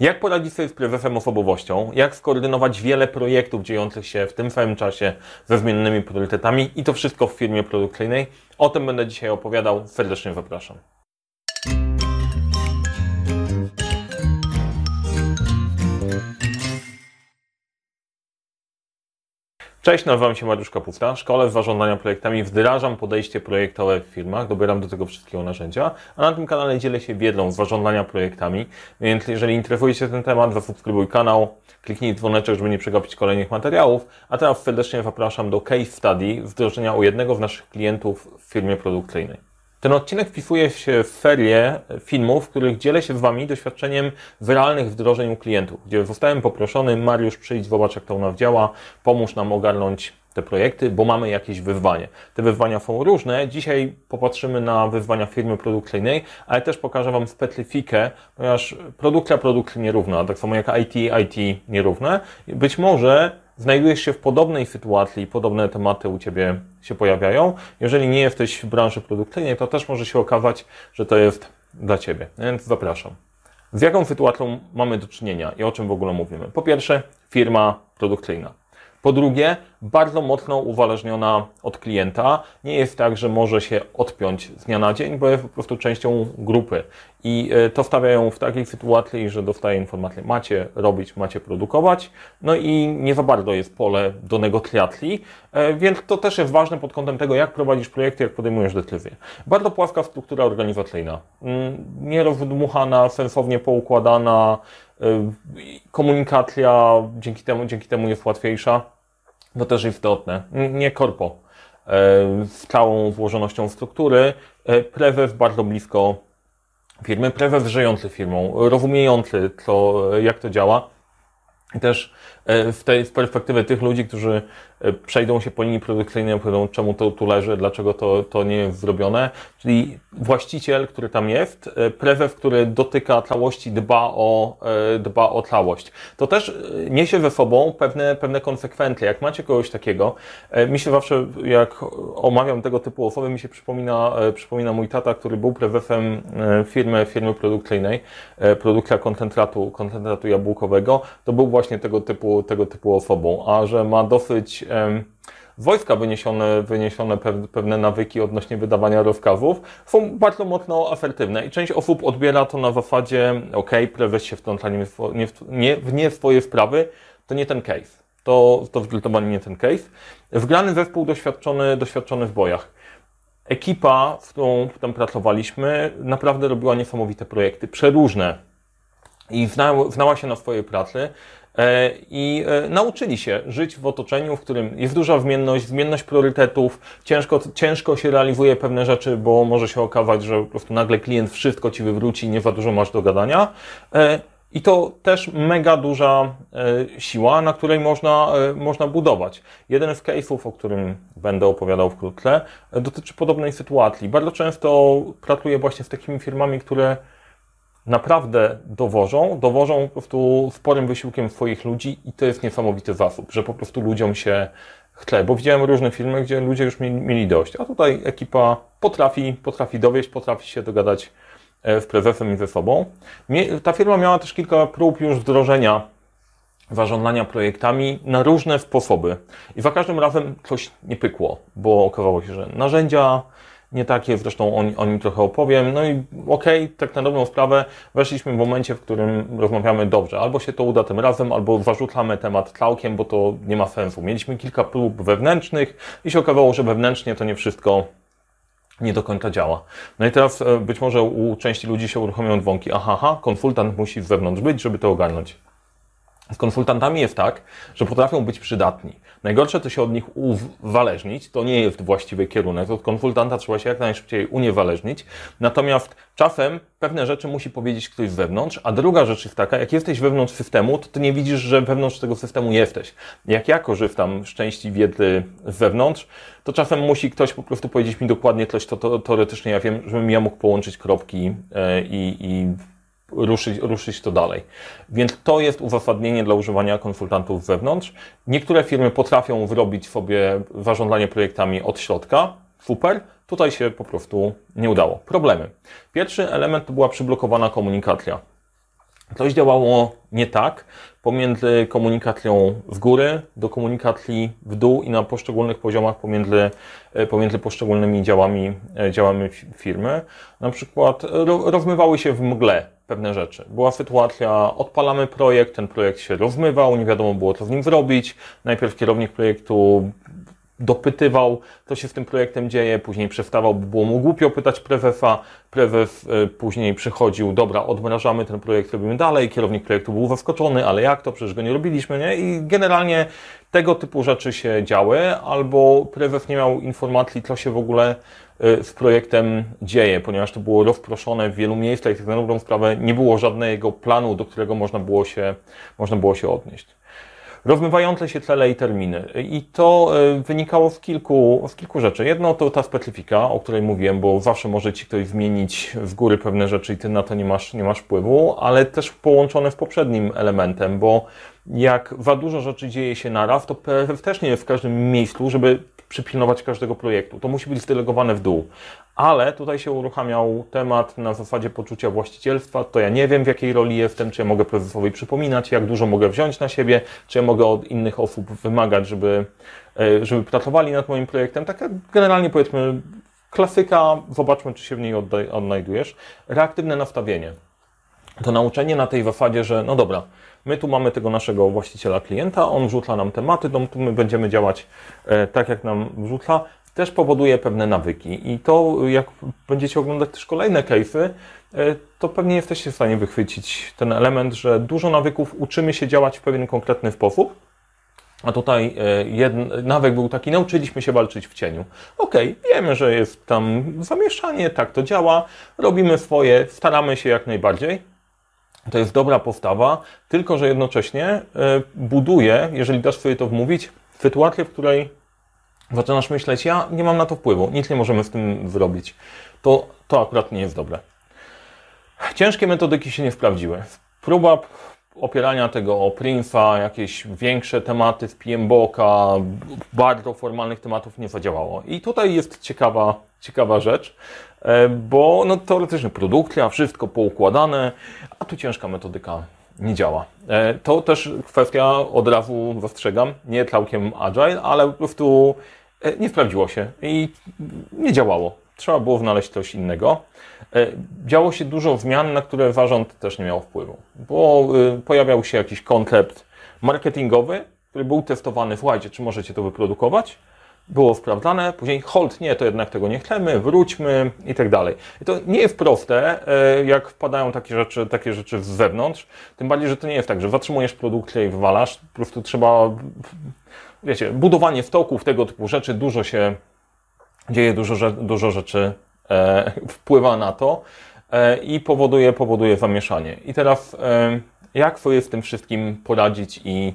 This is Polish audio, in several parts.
Jak poradzić sobie z prywefem osobowością, jak skoordynować wiele projektów dziejących się w tym samym czasie ze zmiennymi priorytetami i to wszystko w firmie produkcyjnej. O tym będę dzisiaj opowiadał. Serdecznie zapraszam. Cześć, nazywam się Mariusz Kapufta. Szkole w zarządzania projektami wdrażam podejście projektowe w firmach, dobieram do tego wszystkiego narzędzia, a na tym kanale dzielę się wiedzą z zarządzania projektami, więc jeżeli interesuje się ten temat, zasubskrybuj kanał, kliknij dzwoneczek, żeby nie przegapić kolejnych materiałów, a teraz serdecznie zapraszam do case study wdrożenia u jednego z naszych klientów w firmie produkcyjnej. Ten odcinek wpisuje się w serię filmów, w których dzielę się z Wami doświadczeniem z realnych wdrożeń u klientów, gdzie zostałem poproszony, Mariusz, przyjdź, zobacz jak to u nas działa, pomóż nam ogarnąć te projekty, bo mamy jakieś wyzwanie. Te wyzwania są różne. Dzisiaj popatrzymy na wyzwania firmy produkcyjnej, ale też pokażę Wam specyfikę, ponieważ produkcja produkcji nierówna, tak samo jak IT, IT nierówne. Być może znajdujesz się w podobnej sytuacji i podobne tematy u Ciebie się pojawiają. Jeżeli nie jesteś w branży produkcyjnej, to też może się okazać, że to jest dla Ciebie. Więc zapraszam. Z jaką sytuacją mamy do czynienia i o czym w ogóle mówimy? Po pierwsze, firma produkcyjna. Po drugie, bardzo mocno uzależniona od klienta. Nie jest tak, że może się odpiąć z dnia na dzień, bo jest po prostu częścią grupy. I e, to stawia ją w takiej sytuacji, że dostaje informację, macie robić, macie produkować, no i nie za bardzo jest pole do negocjacji, e, więc to też jest ważne pod kątem tego, jak prowadzisz projekty, jak podejmujesz decyzje. Bardzo płaska struktura organizacyjna, mm, nierozmuchana, sensownie poukładana, e, komunikacja dzięki temu, dzięki temu jest łatwiejsza. To też istotne. Nie korpo. Z całą włożonością struktury. Prewew bardzo blisko firmy, prezes żyjący firmą, rozumiejący, co, jak to działa. I też w tej z perspektywy tych ludzi, którzy e, przejdą się po linii produkcyjnej, powiedzą, czemu to tu leży, dlaczego to, to nie jest zrobione. Czyli właściciel, który tam jest, e, prezes, który dotyka całości, dba o, dba o całość. To też niesie ze sobą pewne, pewne konsekwencje. Jak macie kogoś takiego, mi się zawsze, jak omawiam tego typu osoby, mi się przypomina, przypomina mój tata, który był prezesem firmy, firmy produkcyjnej, produkcja koncentratu, koncentratu jabłkowego. To był właśnie tego typu, tego typu osobą, a że ma dosyć um, wojska wyniesione, wyniesione pewne nawyki odnośnie wydawania rozkazów, są bardzo mocno asertywne i część osób odbiera to na zasadzie, ok, prezes się wtrąca nie, nie, nie, nie w swoje sprawy, to nie ten case. To, to zdecydowanie nie ten case. Wgrany zespół doświadczony, doświadczony w bojach. Ekipa, z którą tam pracowaliśmy, naprawdę robiła niesamowite projekty, przeróżne i znała, znała się na swojej pracy i e, nauczyli się żyć w otoczeniu, w którym jest duża zmienność, zmienność priorytetów, ciężko, ciężko się realizuje pewne rzeczy, bo może się okazać, że po prostu nagle klient wszystko ci wywróci nie za dużo masz do gadania. E, I to też mega duża siła, na której można, można budować. Jeden z case'ów, o którym będę opowiadał wkrótce, dotyczy podobnej sytuacji. Bardzo często pracuję właśnie z takimi firmami, które naprawdę dowożą, dowożą po prostu sporym wysiłkiem swoich ludzi i to jest niesamowity zasób, że po prostu ludziom się chce, bo widziałem różne filmy, gdzie ludzie już mieli, mieli dość, a tutaj ekipa potrafi, potrafi dowieść, potrafi się dogadać z e, prezesem i ze sobą. Ta firma miała też kilka prób już wdrożenia zarządzania projektami na różne sposoby i za każdym razem coś nie pykło, bo okazało się, że narzędzia nie takie, zresztą o, o nim trochę opowiem. No i okej, okay, tak na dobrą sprawę, weszliśmy w momencie, w którym rozmawiamy dobrze. Albo się to uda tym razem, albo zarzucamy temat całkiem, bo to nie ma sensu. Mieliśmy kilka prób wewnętrznych i się okazało, że wewnętrznie to nie wszystko nie do końca działa. No i teraz e, być może u części ludzi się uruchomią dzwonki. Aha, aha, konsultant musi z zewnątrz być, żeby to ogarnąć. Z konsultantami jest tak, że potrafią być przydatni. Najgorsze to się od nich uwależnić, to nie jest właściwy kierunek. Od konsultanta trzeba się jak najszybciej uniewależnić. Natomiast czasem pewne rzeczy musi powiedzieć ktoś z wewnątrz, a druga rzecz jest taka, jak jesteś wewnątrz systemu, to ty nie widzisz, że wewnątrz tego systemu jesteś. Jak ja korzystam z części wiedzy z wewnątrz, to czasem musi ktoś po prostu powiedzieć mi dokładnie coś, to, to teoretycznie ja wiem, żebym ja mógł połączyć kropki e, i, i ruszyć, ruszyć to dalej. Więc to jest uzasadnienie dla używania konsultantów z zewnątrz. Niektóre firmy potrafią wyrobić sobie zarządzanie projektami od środka. Super. Tutaj się po prostu nie udało. Problemy. Pierwszy element to była przyblokowana komunikacja. Coś działało nie tak pomiędzy komunikacją w góry do komunikacji w dół i na poszczególnych poziomach pomiędzy, e, pomiędzy poszczególnymi działami, e, działami firmy. Na przykład rozmywały się w mgle pewne rzeczy. Była sytuacja, odpalamy projekt, ten projekt się rozmywał, nie wiadomo było co z nim zrobić. Najpierw kierownik projektu dopytywał, co się z tym projektem dzieje, później przestawał, bo było mu głupio pytać prezesa, prezes y, później przychodził, dobra, odmrażamy ten projekt, robimy dalej, kierownik projektu był zaskoczony, ale jak to, przecież go nie robiliśmy, nie? I generalnie tego typu rzeczy się działy, albo prezes nie miał informacji, co się w ogóle y, z projektem dzieje, ponieważ to było rozproszone w wielu miejscach, tak na dobrą sprawę nie było żadnego planu, do którego można było się, można było się odnieść rozmywające się cele i terminy. I to e, wynikało z kilku, z kilku rzeczy. Jedno to ta specyfika, o której mówiłem, bo zawsze może ci ktoś zmienić w góry pewne rzeczy i ty na to nie masz, nie masz wpływu, ale też połączone z poprzednim elementem, bo jak za dużo rzeczy dzieje się naraz, to PRF też nie jest w każdym miejscu, żeby przypilnować każdego projektu. To musi być zdelegowane w dół. Ale tutaj się uruchamiał temat na zasadzie poczucia właścicielstwa. To ja nie wiem, w jakiej roli jestem, czy ja mogę prezesowi przypominać, jak dużo mogę wziąć na siebie, czy ja mogę od innych osób wymagać, żeby, e, żeby pracowali nad moim projektem. Taka generalnie powiedzmy klasyka, zobaczmy, czy się w niej odnajdujesz. Reaktywne nastawienie. To nauczenie na tej zasadzie, że no dobra, My tu mamy tego naszego właściciela klienta, on wrzuca nam tematy, to my będziemy działać e, tak, jak nam wrzuca. Też powoduje pewne nawyki i to, jak będziecie oglądać też kolejne case'y, e, to pewnie jesteście w stanie wychwycić ten element, że dużo nawyków uczymy się działać w pewien konkretny sposób, a tutaj e, jeden nawyk był taki, nauczyliśmy się walczyć w cieniu. Okej, okay, wiemy, że jest tam zamieszanie, tak to działa, robimy swoje, staramy się jak najbardziej, to jest dobra postawa, tylko że jednocześnie e, buduje, jeżeli dasz sobie to wmówić, sytuację, w której zaczynasz myśleć, ja nie mam na to wpływu, nic nie możemy z tym zrobić. To, to akurat nie jest dobre. Ciężkie metodyki się nie sprawdziły. Próba opierania tego o Prince'a, jakieś większe tematy z PMBOKa, bardzo formalnych tematów nie zadziałało. I tutaj jest ciekawa, ciekawa rzecz, bo no, teoretycznie produkcja, wszystko poukładane, a tu ciężka metodyka nie działa. E, to też kwestia, od razu zastrzegam, nie całkiem agile, ale po prostu e, nie sprawdziło się i nie działało. Trzeba było znaleźć coś innego. E, działo się dużo zmian, na które zarząd też nie miał wpływu, bo pojawiał się jakiś koncept marketingowy, który był testowany, słuchajcie, czy możecie to wyprodukować? Było sprawdzane, później hold, nie, to jednak tego nie chcemy, wróćmy i tak dalej. I to nie jest proste, e, jak wpadają takie rzeczy, takie rzeczy z zewnątrz, tym bardziej, że to nie jest tak, że zatrzymujesz produkcję i wywalasz, po prostu trzeba, wiecie, budowanie stoków, tego typu rzeczy, dużo się dzieje, dużo, dużo rzeczy E, wpływa na to e, i powoduje, powoduje zamieszanie. I teraz e, jak sobie z tym wszystkim poradzić i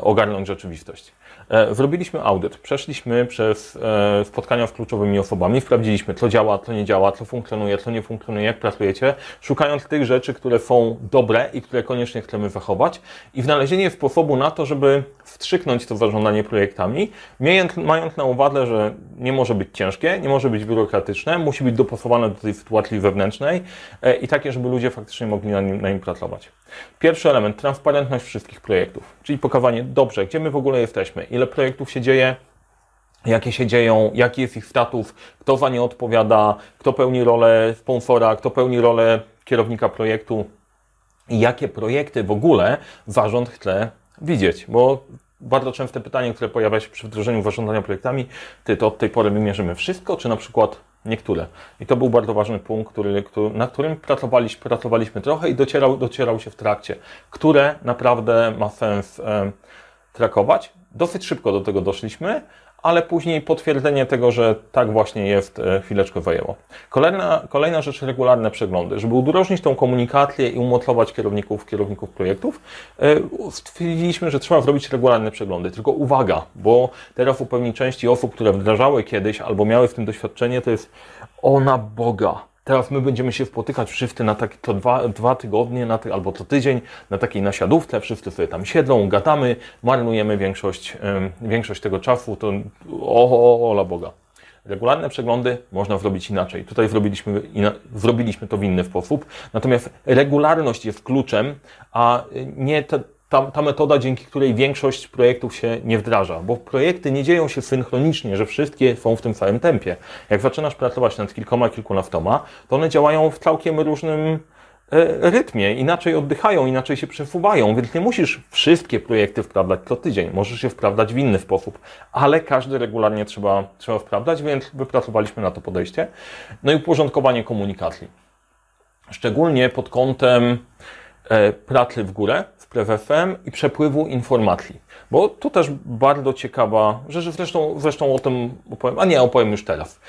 ogarnąć rzeczywistość? E, zrobiliśmy audyt, przeszliśmy przez e, spotkania z kluczowymi osobami, sprawdziliśmy, co działa, co nie działa, co funkcjonuje, co nie funkcjonuje, jak pracujecie, szukając tych rzeczy, które są dobre i które koniecznie chcemy zachować. I znalezienie sposobu na to, żeby wstrzyknąć to zarządzanie projektami, mając na uwadze, że nie może być ciężkie, nie może być biurokratyczne, musi być dopasowane do tej sytuacji wewnętrznej e, i takie, żeby ludzie faktycznie mogli na nim, na nim pracować. Pierwszy element, transparentność wszystkich projektów, czyli pokazanie, dobrze, gdzie my w ogóle jesteśmy, ile projektów się dzieje, jakie się dzieją, jaki jest ich status, kto za nie odpowiada, kto pełni rolę sponsora, kto pełni rolę kierownika projektu i jakie projekty w ogóle zarząd chce widzieć, bo bardzo częste pytanie, które pojawia się przy wdrożeniu zarządzania projektami, ty to od tej pory my mierzymy wszystko, czy na przykład niektóre. I to był bardzo ważny punkt, który, który, na którym pracowaliśmy, pracowaliśmy trochę i docierał, docierał się w trakcie, które naprawdę ma sens e, trakować. Dosyć szybko do tego doszliśmy, ale później potwierdzenie tego, że tak właśnie jest, e, chwileczkę zajęło. Kolejna, kolejna rzecz, regularne przeglądy. Żeby udrożnić tą komunikację i umocować kierowników, kierowników projektów, e, stwierdziliśmy, że trzeba zrobić regularne przeglądy. Tylko uwaga, bo teraz u pewnej części osób, które wdrażały kiedyś albo miały w tym doświadczenie, to jest ona Boga Teraz my będziemy się spotykać wszyscy na takie to dwa, dwa tygodnie na ty, albo co tydzień na takiej nasiadówce, wszyscy sobie tam siedzą, gadamy, marnujemy większość, większość tego czasu, to o, o, ola Boga. Regularne przeglądy można zrobić inaczej. Tutaj zrobiliśmy, ina, zrobiliśmy to w inny sposób. Natomiast regularność jest kluczem, a nie te, ta, ta metoda, dzięki której większość projektów się nie wdraża, bo projekty nie dzieją się synchronicznie, że wszystkie są w tym samym tempie. Jak zaczynasz pracować nad kilkoma, kilkunastoma, to one działają w całkiem różnym e, rytmie, inaczej oddychają, inaczej się przesuwają, więc nie musisz wszystkie projekty wprawdzać co tydzień. Możesz je wprawdzać w inny sposób, ale każdy regularnie trzeba, trzeba wprawdzać, więc wypracowaliśmy na to podejście. No i uporządkowanie komunikacji. Szczególnie pod kątem pracy w górę, PWFM i przepływu informacji. Bo to też bardzo ciekawa rzecz, zresztą, zresztą o tym opowiem, a nie opowiem już teraz.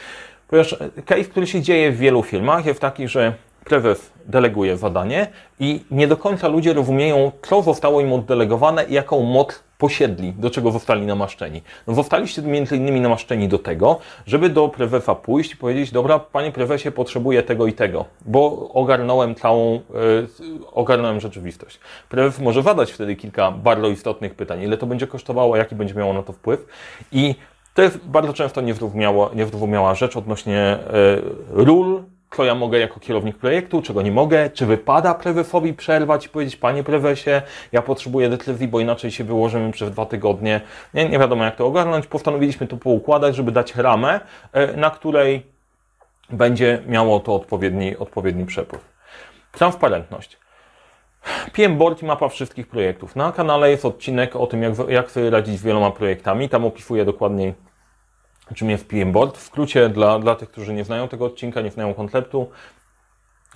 Ponieważ case, który się dzieje w wielu firmach, jest taki, że prezes deleguje zadanie i nie do końca ludzie rozumieją, co zostało im oddelegowane i jaką moc posiedli, do czego zostali namaszczeni. No zostaliście między innymi namaszczeni do tego, żeby do prezesa pójść i powiedzieć, dobra, panie prezesie, potrzebuję tego i tego, bo ogarnąłem całą, yy, ogarnąłem rzeczywistość. Prezes może zadać wtedy kilka bardzo istotnych pytań, ile to będzie kosztowało, jaki będzie miało na to wpływ i to jest bardzo często niezrozumiała rzecz odnośnie yy, ról co ja mogę jako kierownik projektu, czego nie mogę, czy wypada prezesowi przerwać i powiedzieć, panie prezesie, ja potrzebuję decyzji, bo inaczej się wyłożymy przez dwa tygodnie. Nie, nie wiadomo jak to ogarnąć. Postanowiliśmy to poukładać, żeby dać ramę, e, na której będzie miało to odpowiedni, odpowiedni przepływ. Transparentność. PM Board i mapa wszystkich projektów. Na kanale jest odcinek o tym, jak, jak sobie radzić z wieloma projektami. Tam opisuję dokładniej czym jest PM Board. W skrócie dla, dla tych, którzy nie znają tego odcinka, nie znają konceptu,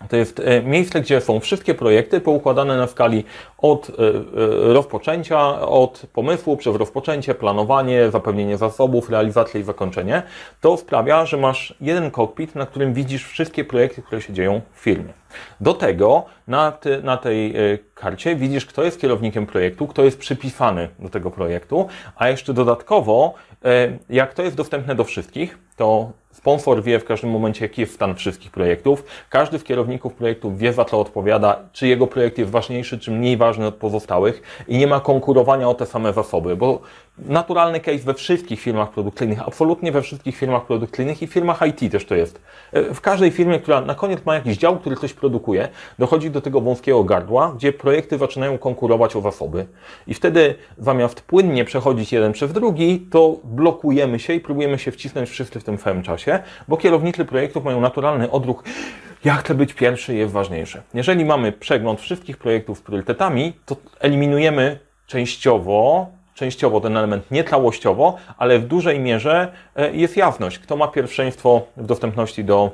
to jest e, miejsce, gdzie są wszystkie projekty poukładane na skali od e, e, rozpoczęcia, od pomysłu przez rozpoczęcie, planowanie, zapewnienie zasobów, realizację i zakończenie. To sprawia, że masz jeden kokpit, na którym widzisz wszystkie projekty, które się dzieją w firmie. Do tego na, ty, na tej karcie widzisz, kto jest kierownikiem projektu, kto jest przypisany do tego projektu, a jeszcze dodatkowo, jak to jest dostępne do wszystkich, to Sponsor wie w każdym momencie, jaki jest stan wszystkich projektów. Każdy z kierowników projektów wie, za co odpowiada, czy jego projekt jest ważniejszy, czy mniej ważny od pozostałych i nie ma konkurowania o te same zasoby, bo naturalny case we wszystkich firmach produkcyjnych, absolutnie we wszystkich firmach produkcyjnych i firmach IT też to jest. W każdej firmie, która na koniec ma jakiś dział, który coś produkuje, dochodzi do tego wąskiego gardła, gdzie projekty zaczynają konkurować o zasoby. I wtedy zamiast płynnie przechodzić jeden przez drugi, to blokujemy się i próbujemy się wcisnąć wszyscy w tym samym czasie, bo kierownicy projektów mają naturalny odruch ja chcę być pierwszy jest ważniejsze. Jeżeli mamy przegląd wszystkich projektów z priorytetami, to eliminujemy częściowo częściowo ten element, nie całościowo, ale w dużej mierze e, jest jawność, kto ma pierwszeństwo w dostępności do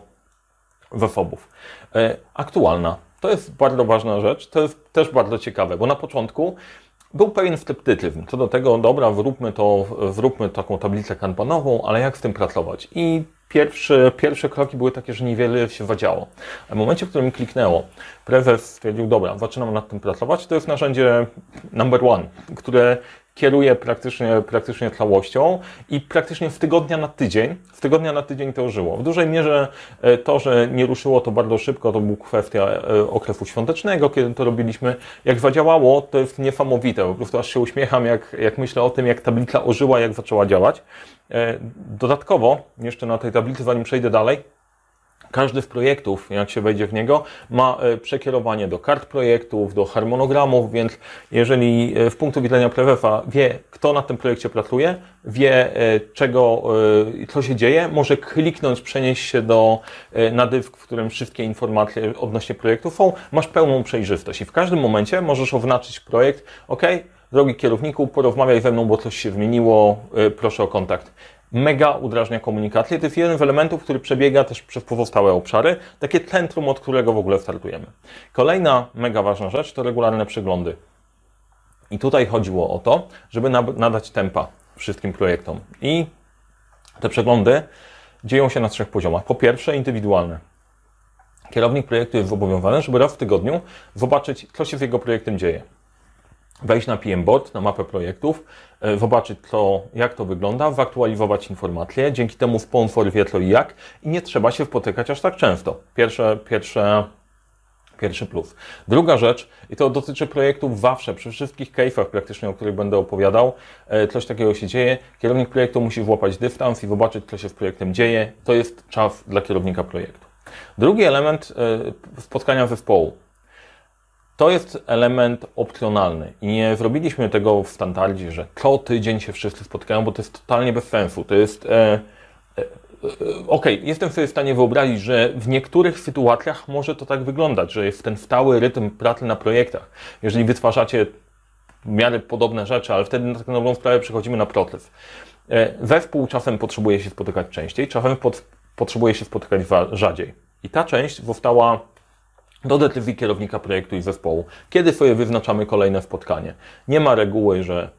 zasobów. E, aktualna. To jest bardzo ważna rzecz, to jest też bardzo ciekawe, bo na początku był pewien sceptycyzm co do tego, dobra, wróbmy to, wróbmy taką tablicę kanbanową, ale jak z tym pracować? I pierwsze, pierwsze kroki były takie, że niewiele się wadziało. A w momencie, w którym kliknęło, prezes stwierdził, dobra, zaczynam nad tym pracować, to jest narzędzie number one, które kieruje praktycznie, praktycznie całością i praktycznie w tygodnia na tydzień, w tygodnia na tydzień to żyło. W dużej mierze e, to, że nie ruszyło to bardzo szybko, to była kwestia e, okresu świątecznego, kiedy to robiliśmy. Jak zadziałało, to jest niesamowite. Po prostu aż się uśmiecham, jak, jak myślę o tym, jak tablica ożyła, jak zaczęła działać. E, dodatkowo, jeszcze na tej tablicy, zanim przejdę dalej, każdy z projektów, jak się wejdzie w niego, ma e, przekierowanie do kart projektów, do harmonogramów, więc jeżeli w e, punktu widzenia prezesa wie, kto na tym projekcie pracuje, wie, e, czego, co się dzieje, może kliknąć, przenieść się do, na w którym wszystkie informacje odnośnie projektu są, masz pełną przejrzystość i w każdym momencie możesz oznaczyć projekt, ok, drogi kierowniku, porozmawiaj ze mną, bo coś się zmieniło, proszę o kontakt mega udrażnia komunikację. To jest jeden z elementów, który przebiega też przez pozostałe obszary, takie centrum, od którego w ogóle startujemy. Kolejna mega ważna rzecz to regularne przeglądy. I tutaj chodziło o to, żeby nadać tempa wszystkim projektom. I te przeglądy dzieją się na trzech poziomach. Po pierwsze, indywidualne. Kierownik projektu jest zobowiązany, żeby raz w tygodniu zobaczyć, co się z jego projektem dzieje wejść na PM Board, na mapę projektów, e, zobaczyć to, jak to wygląda, zaktualizować informacje. Dzięki temu sponsor wie co i jak i nie trzeba się spotykać aż tak często. Pierwsze, pierwsze Pierwszy plus. Druga rzecz, i to dotyczy projektów zawsze, przy wszystkich case'ach praktycznie, o których będę opowiadał, e, coś takiego się dzieje. Kierownik projektu musi włapać dystans i zobaczyć, co się z projektem dzieje. To jest czas dla kierownika projektu. Drugi element e, spotkania zespołu. To jest element opcjonalny i nie zrobiliśmy tego w standardzie, że co tydzień się wszyscy spotkają, bo to jest totalnie bez sensu. To jest. E, Okej, okay, jestem sobie w stanie wyobrazić, że w niektórych sytuacjach może to tak wyglądać, że jest ten stały rytm pracy na projektach. Jeżeli wytwarzacie w miarę podobne rzeczy, ale wtedy na taką dobrą sprawę przechodzimy na proces. Zespół czasem potrzebuje się spotykać częściej, czasem pod, potrzebuje się spotykać rzadziej. I ta część została do decyzji kierownika projektu i zespołu, kiedy sobie wyznaczamy kolejne spotkanie. Nie ma reguły, że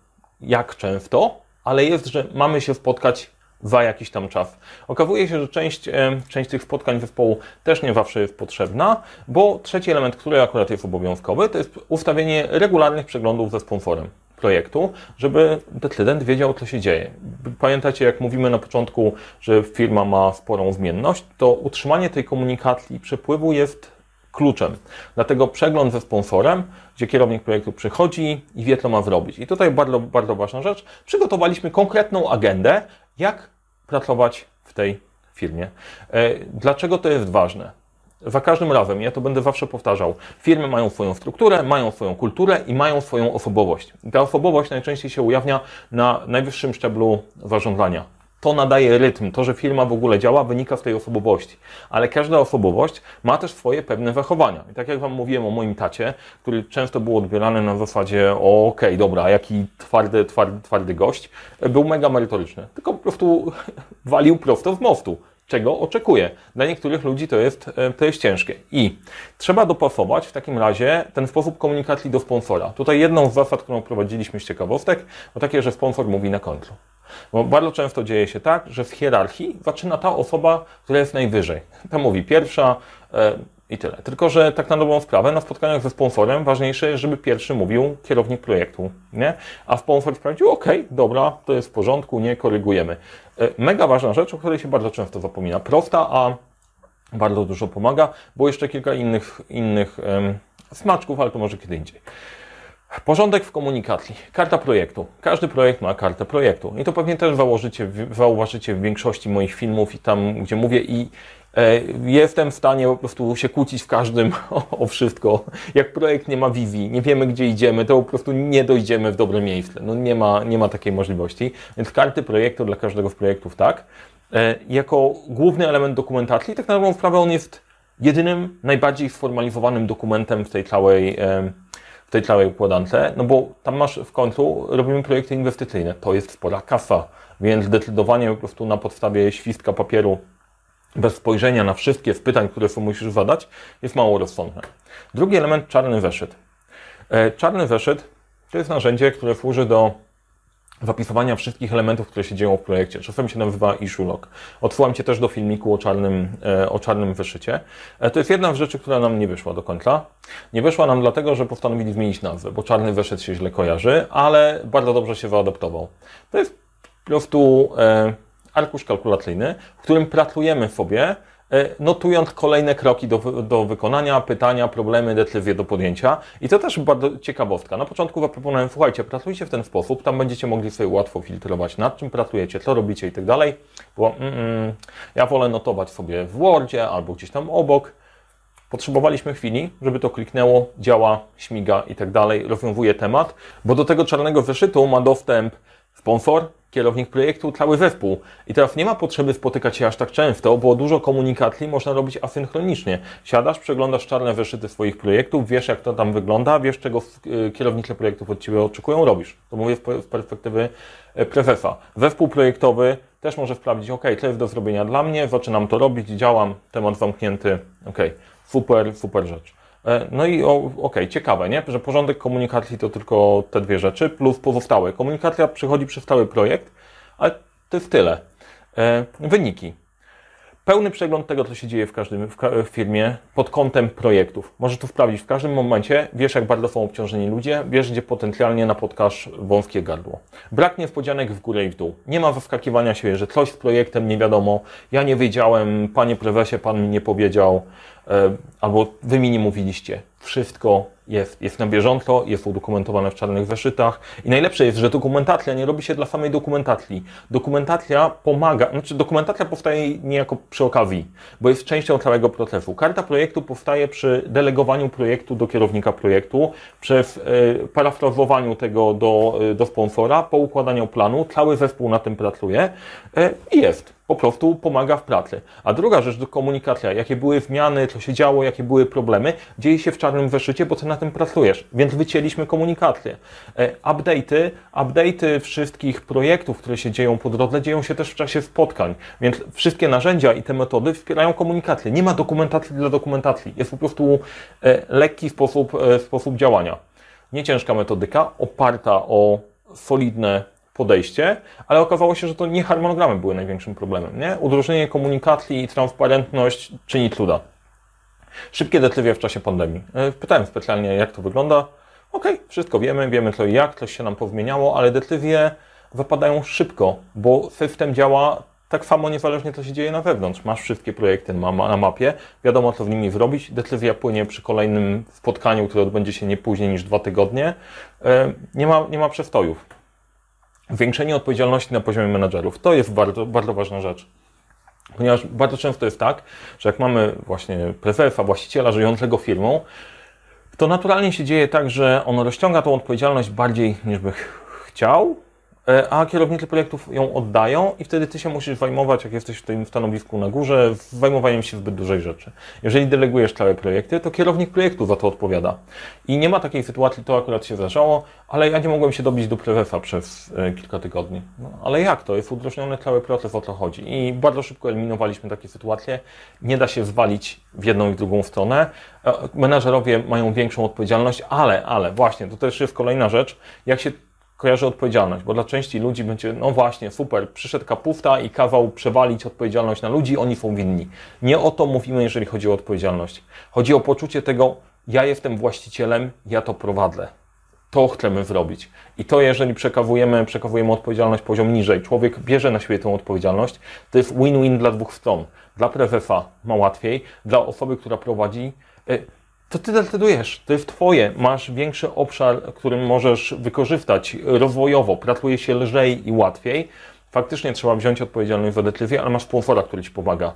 jak często, ale jest, że mamy się spotkać za jakiś tam czas. Okazuje się, że część, część tych spotkań zespołu też nie zawsze jest potrzebna, bo trzeci element, który akurat jest obowiązkowy, to jest ustawienie regularnych przeglądów ze sponsorem projektu, żeby decydent wiedział, co się dzieje. Pamiętacie, jak mówimy na początku, że firma ma sporą zmienność, to utrzymanie tej komunikacji przepływu jest kluczem. Dlatego przegląd ze sponsorem, gdzie kierownik projektu przychodzi i wie, co ma zrobić. I tutaj bardzo, bardzo ważna rzecz. Przygotowaliśmy konkretną agendę, jak pracować w tej firmie. E, dlaczego to jest ważne? Za każdym razem, ja to będę zawsze powtarzał, firmy mają swoją strukturę, mają swoją kulturę i mają swoją osobowość. Ta osobowość najczęściej się ujawnia na najwyższym szczeblu zarządzania. To nadaje rytm. To, że firma w ogóle działa, wynika z tej osobowości. Ale każda osobowość ma też swoje pewne zachowania. I tak jak Wam mówiłem o moim tacie, który często był odbierany na zasadzie, okej, okay, dobra, jaki twardy, twardy, twardy gość, był mega merytoryczny. Tylko po prostu walił prosto w mostu czego oczekuję. Dla niektórych ludzi to jest, e, to jest ciężkie. I trzeba dopasować w takim razie ten sposób komunikacji do sponsora. Tutaj jedną z zasad, którą prowadziliśmy z ciekawostek, to takie, że sponsor mówi na końcu. Bo bardzo często dzieje się tak, że w hierarchii zaczyna ta osoba, która jest najwyżej. Ta mówi pierwsza e, i tyle. Tylko, że tak na dobrą sprawę, na spotkaniach ze sponsorem ważniejsze jest, żeby pierwszy mówił kierownik projektu, nie? A sponsor sprawdził, ok, dobra, to jest w porządku, nie korygujemy. E, mega ważna rzecz, o której się bardzo często zapomina. Prosta, a bardzo dużo pomaga. Było jeszcze kilka innych, innych smaczków, ale to może kiedy indziej. Porządek w komunikacji. Karta projektu. Każdy projekt ma kartę projektu. I to pewnie też zauważycie, zauważycie w większości moich filmów i tam, gdzie mówię i e, jestem w stanie po prostu się kłócić w każdym o, o, wszystko. Jak projekt nie ma wizji, nie wiemy gdzie idziemy, to po prostu nie dojdziemy w dobre miejsce. No nie ma, nie ma takiej możliwości. Więc karty projektu dla każdego z projektów tak. E, jako główny element dokumentacji, tak naprawdę sprawę on jest jedynym, najbardziej sformalizowanym dokumentem w tej całej e, tej całej układance, no bo tam masz w końcu, robimy projekty inwestycyjne, to jest spora kasa, więc zdecydowanie po prostu na podstawie świstka papieru bez spojrzenia na wszystkie z pytań, które sobie musisz zadać, jest mało rozsądne. Drugi element, czarny zeszyt. E, czarny zeszyt to jest narzędzie, które służy do zapisywania wszystkich elementów, które się dzieją w projekcie. Czasem się nazywa issue log. Odsyłam Cię też do filmiku o czarnym, e, o czarnym wyszycie. E, to jest jedna z rzeczy, która nam nie wyszła do końca. Nie wyszła nam dlatego, że postanowili zmienić nazwę, bo czarny wyszyt się źle kojarzy, ale bardzo dobrze się wyadaptował. To jest po prostu e, arkusz kalkulacyjny, w którym pracujemy sobie notując kolejne kroki do, do wykonania, pytania, problemy, decyzje do podjęcia. I to też bardzo ciekawostka. Na początku zaproponowałem, słuchajcie, pracujcie w ten sposób, tam będziecie mogli sobie łatwo filtrować, nad czym pracujecie, co robicie i tak dalej, bo mm, ja wolę notować sobie w Wordzie albo gdzieś tam obok. Potrzebowaliśmy chwili, żeby to kliknęło, działa, śmiga i tak dalej, rozwiązuje temat, bo do tego czarnego wyszytu ma dostęp sponsor, kierownik projektu, cały zespół. I teraz nie ma potrzeby spotykać się aż tak często, bo dużo komunikacji można robić asynchronicznie. Siadasz, przeglądasz czarne wyszyty swoich projektów, wiesz jak to tam wygląda, wiesz czego y, kierownicy projektów od Ciebie oczekują, robisz. To mówię z perspektywy e, prezesa. Zespół projektowy też może sprawdzić, ok, co jest do zrobienia dla mnie, zaczynam to robić, działam, temat zamknięty, ok, super, super rzecz. E, no i okej, okay, ciekawe, nie? że porządek komunikacji to tylko te dwie rzeczy, plus pozostałe. Komunikacja przychodzi przez cały projekt, ale to jest tyle. E, wyniki. pełny przegląd tego, co się dzieje w każdym w, firmie pod kątem projektów. Możesz to wprawić w każdym momencie, wiesz jak bardzo są obciążeni ludzie, wiesz gdzie potencjalnie napotkasz wąskie gardło. Brak niespodzianek w górę i w dół. Nie ma wyskakiwania się, że coś z projektem nie wiadomo, ja nie wiedziałem, panie prezesie, pan mi nie powiedział, albo wy mi nie mówiliście. Wszystko jest, jest na bieżąco, jest udokumentowane w czarnych zeszytach i najlepsze jest, że dokumentacja nie robi się dla samej dokumentacji. Dokumentacja pomaga, znaczy dokumentacja powstaje niejako przy okazji, bo jest częścią całego procesu. Karta projektu powstaje przy delegowaniu projektu do kierownika projektu, przez e, parafrazowaniu tego do, e, do sponsora, po układaniu planu, cały zespół na tym pracuje e, i jest po prostu pomaga w pracy. A druga rzecz to komunikacja. Jakie były zmiany, co się działo, jakie były problemy, dzieje się w czarnym zeszycie, bo ty na tym pracujesz. Więc wycięliśmy komunikację. E, update'y, update'y wszystkich projektów, które się dzieją po drodze, dzieją się też w czasie spotkań. Więc wszystkie narzędzia i te metody wspierają komunikację. Nie ma dokumentacji dla dokumentacji. Jest po prostu e, lekki sposób, e, sposób działania. Nie ciężka metodyka, oparta o solidne podejście, ale okazało się, że to nie harmonogramy były największym problemem. Nie? Udrożnienie komunikacji i transparentność czyni cuda. Szybkie decyzje w czasie pandemii. E, Pytałem specjalnie, jak to wygląda. Okej, wszystko wiemy, wiemy co i jak, coś się nam pozmieniało, ale decyzje wypadają szybko, bo system działa tak samo niezależnie co się dzieje na wewnątrz. Masz wszystkie projekty na na mapie, wiadomo co w nimi zrobić, decyzja płynie przy kolejnym spotkaniu, które odbędzie się nie później niż dwa tygodnie. E, Nie ma, nie ma przestojów. Zwiększenie odpowiedzialności na poziomie menadżerów. To jest bardzo, bardzo ważna rzecz. Ponieważ bardzo często jest tak, że jak mamy właśnie prezesa, właściciela żyjącego firmą, to naturalnie się dzieje tak, że on rozciąga tą odpowiedzialność bardziej niż by ch- chciał, a kierownicy projektów ją oddają i wtedy ty się musisz zajmować, jak jesteś w tym stanowisku na górze, zajmowaniem się zbyt dużej rzeczy. Jeżeli delegujesz całe projekty, to kierownik projektu za to odpowiada. I nie ma takiej sytuacji, to akurat się zdarzało, ale ja nie mogłem się dobić do prezesa przez e, kilka tygodni. No, ale jak to? Jest udrożniony cały proces, o co chodzi. I bardzo szybko eliminowaliśmy takie sytuacje. Nie da się zwalić w jedną i drugą stronę. E, Menadżerowie mają większą odpowiedzialność, ale, ale właśnie, to też jest kolejna rzecz, jak się kojarzy odpowiedzialność, bo dla części ludzi będzie, no właśnie, super, przyszedł kapufta i kawał przewalić odpowiedzialność na ludzi, oni są winni. Nie o to mówimy, jeżeli chodzi o odpowiedzialność. Chodzi o poczucie tego, ja jestem właścicielem, ja to prowadzę. To chcemy zrobić. I to, jeżeli przekazujemy, przekazujemy odpowiedzialność poziom niżej, człowiek bierze na siebie tę odpowiedzialność, to jest win-win dla dwóch stron. Dla prezesa ma łatwiej, dla osoby, która prowadzi, y, to ty decydujesz, to jest twoje, masz większy obszar, którym możesz wykorzystać rozwojowo, pracuje się lżej i łatwiej. Faktycznie trzeba wziąć odpowiedzialność za decyzję, ale masz sponsora, który ci pomaga.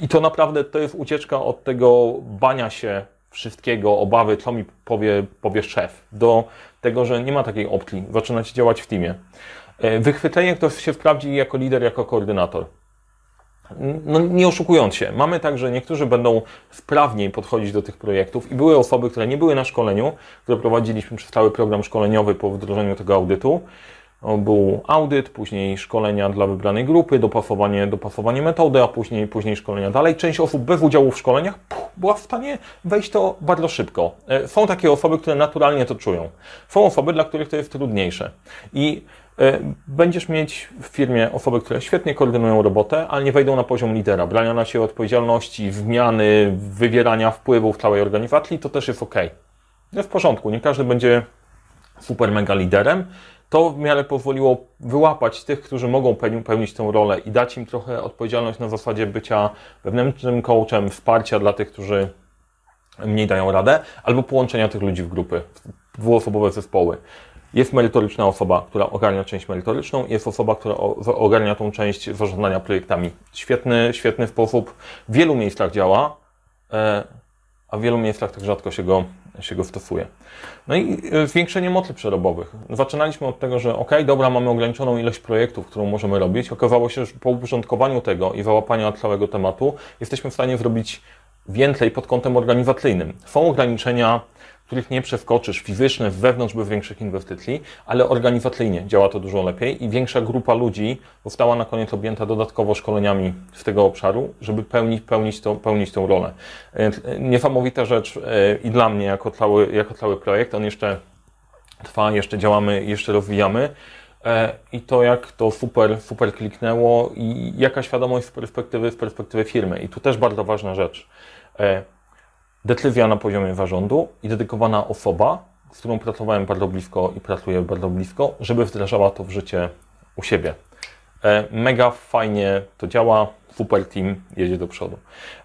I to naprawdę to jest ucieczka od tego bania się wszystkiego, obawy, co mi powie, powie szef, do tego, że nie ma takiej opcji, zaczynać działać w teamie. E, Wychwycenie, kto się sprawdzi jako lider, jako koordynator. No, nie oszukując się, mamy tak, że niektórzy będą sprawniej podchodzić do tych projektów i były osoby, które nie były na szkoleniu, które prowadziliśmy przez cały program szkoleniowy po wdrożeniu tego audytu. Był audyt, później szkolenia dla wybranej grupy, dopasowanie, dopasowanie metody, a później, później szkolenia dalej. Część osób bez udziału w szkoleniach puh, była w stanie wejść to bardzo szybko. E, Są takie osoby, które naturalnie to czują. Są osoby, dla których to jest trudniejsze. I Będziesz mieć w firmie osoby, które świetnie koordynują robotę, ale nie wejdą na poziom lidera, brania na siebie odpowiedzialności, zmiany, wywierania wpływu w całej organizacji, to też jest ok. Jest w porządku, nie każdy będzie super mega liderem. To w miarę pozwoliło wyłapać tych, którzy mogą pełni- pełnić tę rolę i dać im trochę odpowiedzialność na zasadzie bycia wewnętrznym coachem, wsparcia dla tych, którzy mniej dają radę, albo połączenia tych ludzi w grupy, w dwuosobowe zespoły. Jest merytoryczna osoba, która ogarnia część merytoryczną, jest osoba, która ogarnia tą część zarządzania projektami. Świetny, świetny sposób. W wielu miejscach działa, e, a w wielu miejscach tak rzadko się go, się go stosuje. No i e, zwiększenie mocy przerobowych. Zaczynaliśmy od tego, że ok, dobra, mamy ograniczoną ilość projektów, którą możemy robić. Okazało się, że po uporządkowaniu tego i załapaniu całego tematu jesteśmy w stanie zrobić więcej pod kątem organizacyjnym. Są ograniczenia, których nie przeskoczysz, fizyczne, wewnątrz bez większych inwestycji, ale organizacyjnie działa to dużo lepiej i większa grupa ludzi została na koniec objęta dodatkowo szkoleniami z tego obszaru, żeby pełnić, pełnić, tą, pełnić tą rolę. E, Niesamowita rzecz e, i dla mnie jako cały, jako cały projekt, on jeszcze trwa, jeszcze działamy, jeszcze rozwijamy. e, i to, jak to super, super kliknęło i jaka świadomość z perspektywy, z perspektywy firmy. I tu też bardzo ważna rzecz. Decyzja na poziomie zarządu i dedykowana osoba, z którą pracowałem bardzo blisko i pracuję bardzo blisko, żeby wdrażała to w życie u siebie. E, Mega fajnie to działa, super team jedzie do przodu.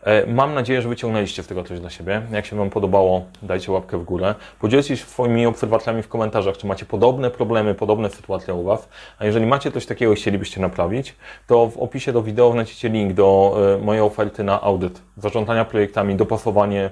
E, Mam nadzieję, że wyciągnęliście z tego coś dla siebie. Jak się Wam podobało, dajcie łapkę w górę. Podzielcie się swoimi obserwacjami w komentarzach, czy macie podobne problemy, podobne sytuacje u Was. A jeżeli macie coś takiego i chcielibyście naprawić, to w opisie do wideo znajdziecie link do e, mojej oferty na audyt, zarządzania projektami, dopasowanie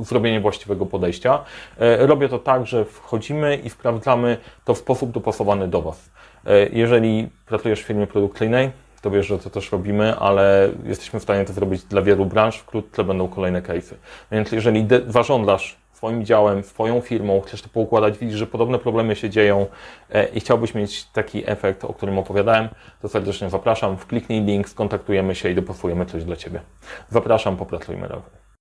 zrobienie właściwego podejścia. E, Robię to tak, że wchodzimy i sprawdzamy to w sposób dopasowany do Was. E, Jeżeli pracujesz w firmie produkcyjnej, to wiesz, że to też robimy, ale jesteśmy w stanie to zrobić dla wielu branż. Wkrótce będą kolejne case'y. Więc jeżeli zarządzasz swoim działem, swoją firmą, chcesz to poukładać, widzisz, że podobne problemy się dzieją e, i chciałbyś mieć taki efekt, o którym opowiadałem, to serdecznie zapraszam. Wkliknij link, skontaktujemy się i dopasujemy coś dla Ciebie. Zapraszam, popracujmy razem.